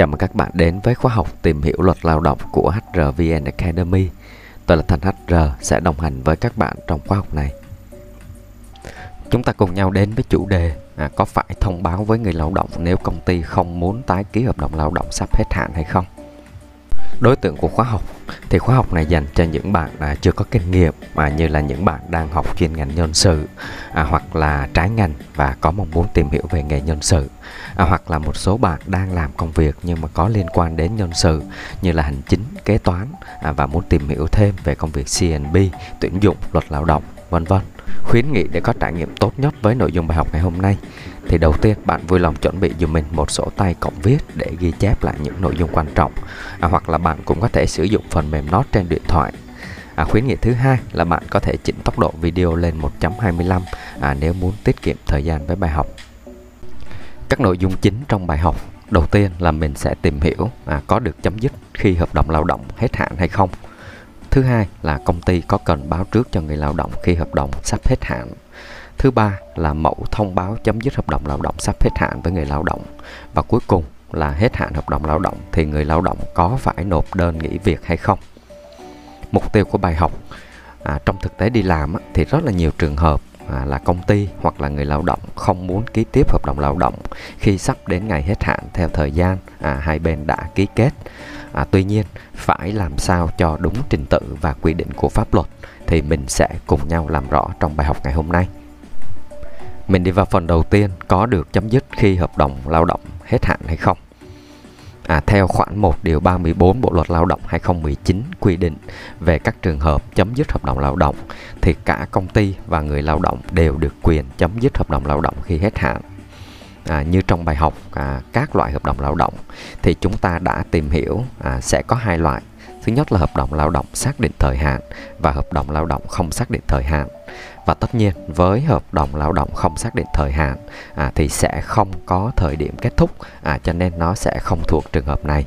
Chào mừng các bạn đến với khóa học tìm hiểu luật lao động của HRVN Academy. Tôi là Thành HR sẽ đồng hành với các bạn trong khóa học này. Chúng ta cùng nhau đến với chủ đề à, có phải thông báo với người lao động nếu công ty không muốn tái ký hợp đồng lao động sắp hết hạn hay không? Đối tượng của khóa học thì khóa học này dành cho những bạn à, chưa có kinh nghiệm mà như là những bạn đang học chuyên ngành nhân sự à, hoặc là trái ngành và có mong muốn tìm hiểu về nghề nhân sự à, hoặc là một số bạn đang làm công việc nhưng mà có liên quan đến nhân sự như là hành chính, kế toán à, và muốn tìm hiểu thêm về công việc CNB, tuyển dụng, luật lao động, vân vân. Khuyến nghị để có trải nghiệm tốt nhất với nội dung bài học ngày hôm nay thì đầu tiên bạn vui lòng chuẩn bị dùm mình một sổ tay cộng viết để ghi chép lại những nội dung quan trọng à, hoặc là bạn cũng có thể sử dụng phần mềm note trên điện thoại À, khuyến nghị thứ hai là bạn có thể chỉnh tốc độ video lên 1.25 à, nếu muốn tiết kiệm thời gian với bài học. Các nội dung chính trong bài học đầu tiên là mình sẽ tìm hiểu à, có được chấm dứt khi hợp đồng lao động hết hạn hay không. Thứ hai là công ty có cần báo trước cho người lao động khi hợp đồng sắp hết hạn. Thứ ba là mẫu thông báo chấm dứt hợp đồng lao động sắp hết hạn với người lao động. Và cuối cùng là hết hạn hợp đồng lao động thì người lao động có phải nộp đơn nghỉ việc hay không. Mục tiêu của bài học à, trong thực tế đi làm thì rất là nhiều trường hợp à, là công ty hoặc là người lao động không muốn ký tiếp hợp đồng lao động khi sắp đến ngày hết hạn theo thời gian à, hai bên đã ký kết. À, tuy nhiên phải làm sao cho đúng trình tự và quy định của pháp luật thì mình sẽ cùng nhau làm rõ trong bài học ngày hôm nay. Mình đi vào phần đầu tiên có được chấm dứt khi hợp đồng lao động hết hạn hay không. À, theo khoản 1 điều 34 Bộ luật Lao động 2019 quy định về các trường hợp chấm dứt hợp đồng lao động thì cả công ty và người lao động đều được quyền chấm dứt hợp đồng lao động khi hết hạn. À, như trong bài học à, các loại hợp đồng lao động thì chúng ta đã tìm hiểu à, sẽ có hai loại. Thứ nhất là hợp đồng lao động xác định thời hạn và hợp đồng lao động không xác định thời hạn và tất nhiên với hợp đồng lao động không xác định thời hạn à, thì sẽ không có thời điểm kết thúc à, cho nên nó sẽ không thuộc trường hợp này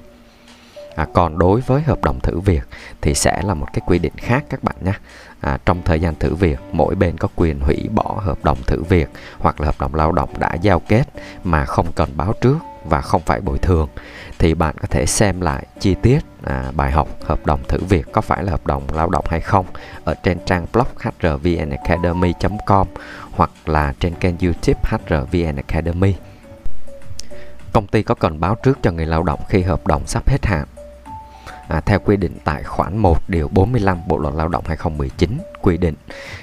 à, còn đối với hợp đồng thử việc thì sẽ là một cái quy định khác các bạn nhé. À, trong thời gian thử việc mỗi bên có quyền hủy bỏ hợp đồng thử việc hoặc là hợp đồng lao động đã giao kết mà không cần báo trước và không phải bồi thường. Thì bạn có thể xem lại chi tiết à, bài học hợp đồng thử việc có phải là hợp đồng lao động hay không ở trên trang blog hrvnacademy.com hoặc là trên kênh youtube hrvn academy. Công ty có cần báo trước cho người lao động khi hợp đồng sắp hết hạn? À, theo quy định tại khoản 1 điều 45 Bộ luật Lao động 2019 quy định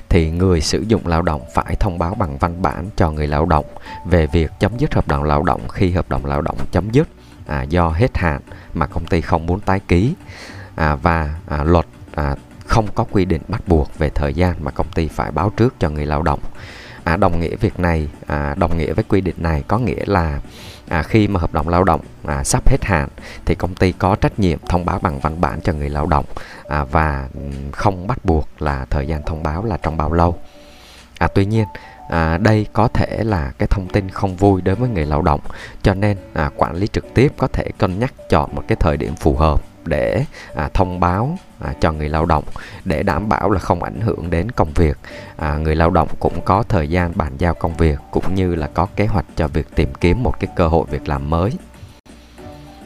thì người sử dụng lao động phải thông báo bằng văn bản cho người lao động về việc chấm dứt hợp đồng lao động khi hợp đồng lao động chấm dứt à, do hết hạn mà công ty không muốn tái ký à, và à, luật à, không có quy định bắt buộc về thời gian mà công ty phải báo trước cho người lao động. À, đồng nghĩa việc này, à, đồng nghĩa với quy định này có nghĩa là à, khi mà hợp đồng lao động à, sắp hết hạn thì công ty có trách nhiệm thông báo bằng văn bản cho người lao động à, và không bắt buộc là thời gian thông báo là trong bao lâu. À, tuy nhiên à, đây có thể là cái thông tin không vui đối với người lao động cho nên à, quản lý trực tiếp có thể cân nhắc chọn một cái thời điểm phù hợp để à, thông báo à, cho người lao động để đảm bảo là không ảnh hưởng đến công việc. À, người lao động cũng có thời gian bàn giao công việc cũng như là có kế hoạch cho việc tìm kiếm một cái cơ hội việc làm mới.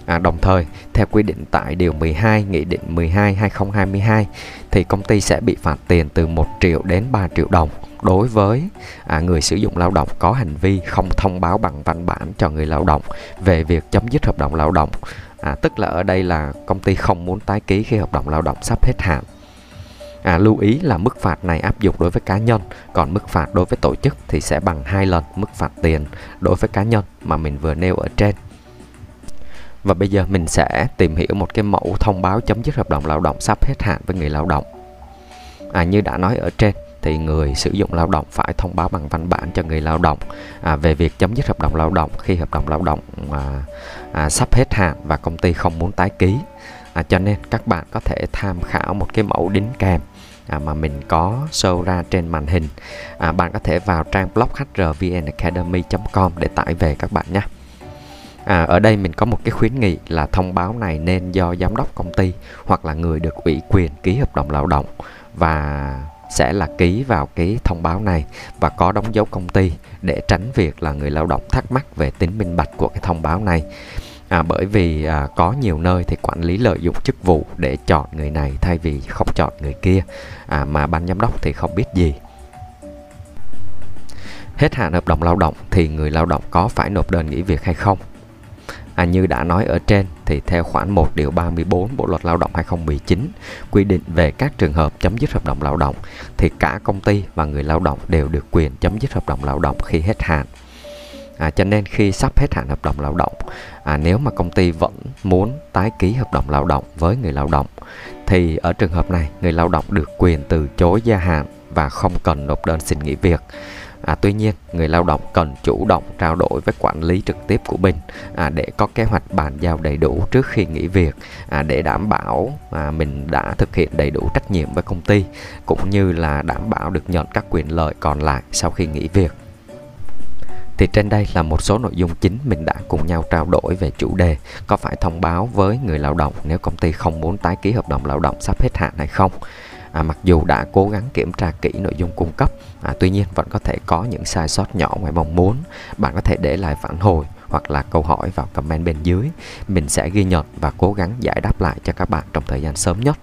À, đồng thời, theo quy định tại Điều 12 Nghị định 12 2022 thì công ty sẽ bị phạt tiền từ 1 triệu đến 3 triệu đồng đối với à, người sử dụng lao động có hành vi không thông báo bằng văn bản cho người lao động về việc chấm dứt hợp đồng lao động à, tức là ở đây là công ty không muốn tái ký khi hợp đồng lao động sắp hết hạn À, lưu ý là mức phạt này áp dụng đối với cá nhân, còn mức phạt đối với tổ chức thì sẽ bằng hai lần mức phạt tiền đối với cá nhân mà mình vừa nêu ở trên. Và bây giờ mình sẽ tìm hiểu một cái mẫu thông báo chấm dứt hợp đồng lao động sắp hết hạn với người lao động. À, như đã nói ở trên, thì người sử dụng lao động phải thông báo bằng văn bản cho người lao động à, về việc chấm dứt hợp đồng lao động. Khi hợp đồng lao động à, à, sắp hết hạn và công ty không muốn tái ký à, cho nên các bạn có thể tham khảo một cái mẫu đính kèm à, mà mình có show ra trên màn hình. À, bạn có thể vào trang blog hrvnacademy.com để tải về các bạn nhé. À, ở đây mình có một cái khuyến nghị là thông báo này nên do giám đốc công ty hoặc là người được ủy quyền ký hợp đồng lao động. Và sẽ là ký vào cái thông báo này và có đóng dấu công ty để tránh việc là người lao động thắc mắc về tính minh bạch của cái thông báo này. À, bởi vì à, có nhiều nơi thì quản lý lợi dụng chức vụ để chọn người này thay vì không chọn người kia à, mà ban giám đốc thì không biết gì. Hết hạn hợp đồng lao động thì người lao động có phải nộp đơn nghỉ việc hay không? À, như đã nói ở trên thì theo khoản 1 điều 34 Bộ luật Lao động 2019 quy định về các trường hợp chấm dứt hợp đồng lao động thì cả công ty và người lao động đều được quyền chấm dứt hợp đồng lao động khi hết hạn. À, cho nên khi sắp hết hạn hợp đồng lao động, à, nếu mà công ty vẫn muốn tái ký hợp đồng lao động với người lao động thì ở trường hợp này người lao động được quyền từ chối gia hạn và không cần nộp đơn xin nghỉ việc. À, tuy nhiên, người lao động cần chủ động trao đổi với quản lý trực tiếp của mình à, để có kế hoạch bàn giao đầy đủ trước khi nghỉ việc à, để đảm bảo à, mình đã thực hiện đầy đủ trách nhiệm với công ty cũng như là đảm bảo được nhận các quyền lợi còn lại sau khi nghỉ việc. Thì trên đây là một số nội dung chính mình đã cùng nhau trao đổi về chủ đề có phải thông báo với người lao động nếu công ty không muốn tái ký hợp đồng lao động sắp hết hạn hay không à, mặc dù đã cố gắng kiểm tra kỹ nội dung cung cấp à, tuy nhiên vẫn có thể có những sai sót nhỏ ngoài mong muốn. Bạn có thể để lại phản hồi hoặc là câu hỏi vào comment bên dưới. Mình sẽ ghi nhận và cố gắng giải đáp lại cho các bạn trong thời gian sớm nhất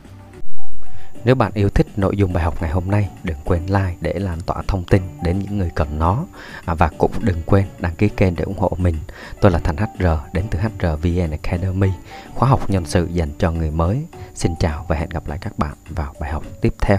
nếu bạn yêu thích nội dung bài học ngày hôm nay, đừng quên like để lan tỏa thông tin đến những người cần nó. À, và cũng đừng quên đăng ký kênh để ủng hộ mình. Tôi là Thành HR đến từ HRVN Academy, khóa học nhân sự dành cho người mới. Xin chào và hẹn gặp lại các bạn vào bài học tiếp theo.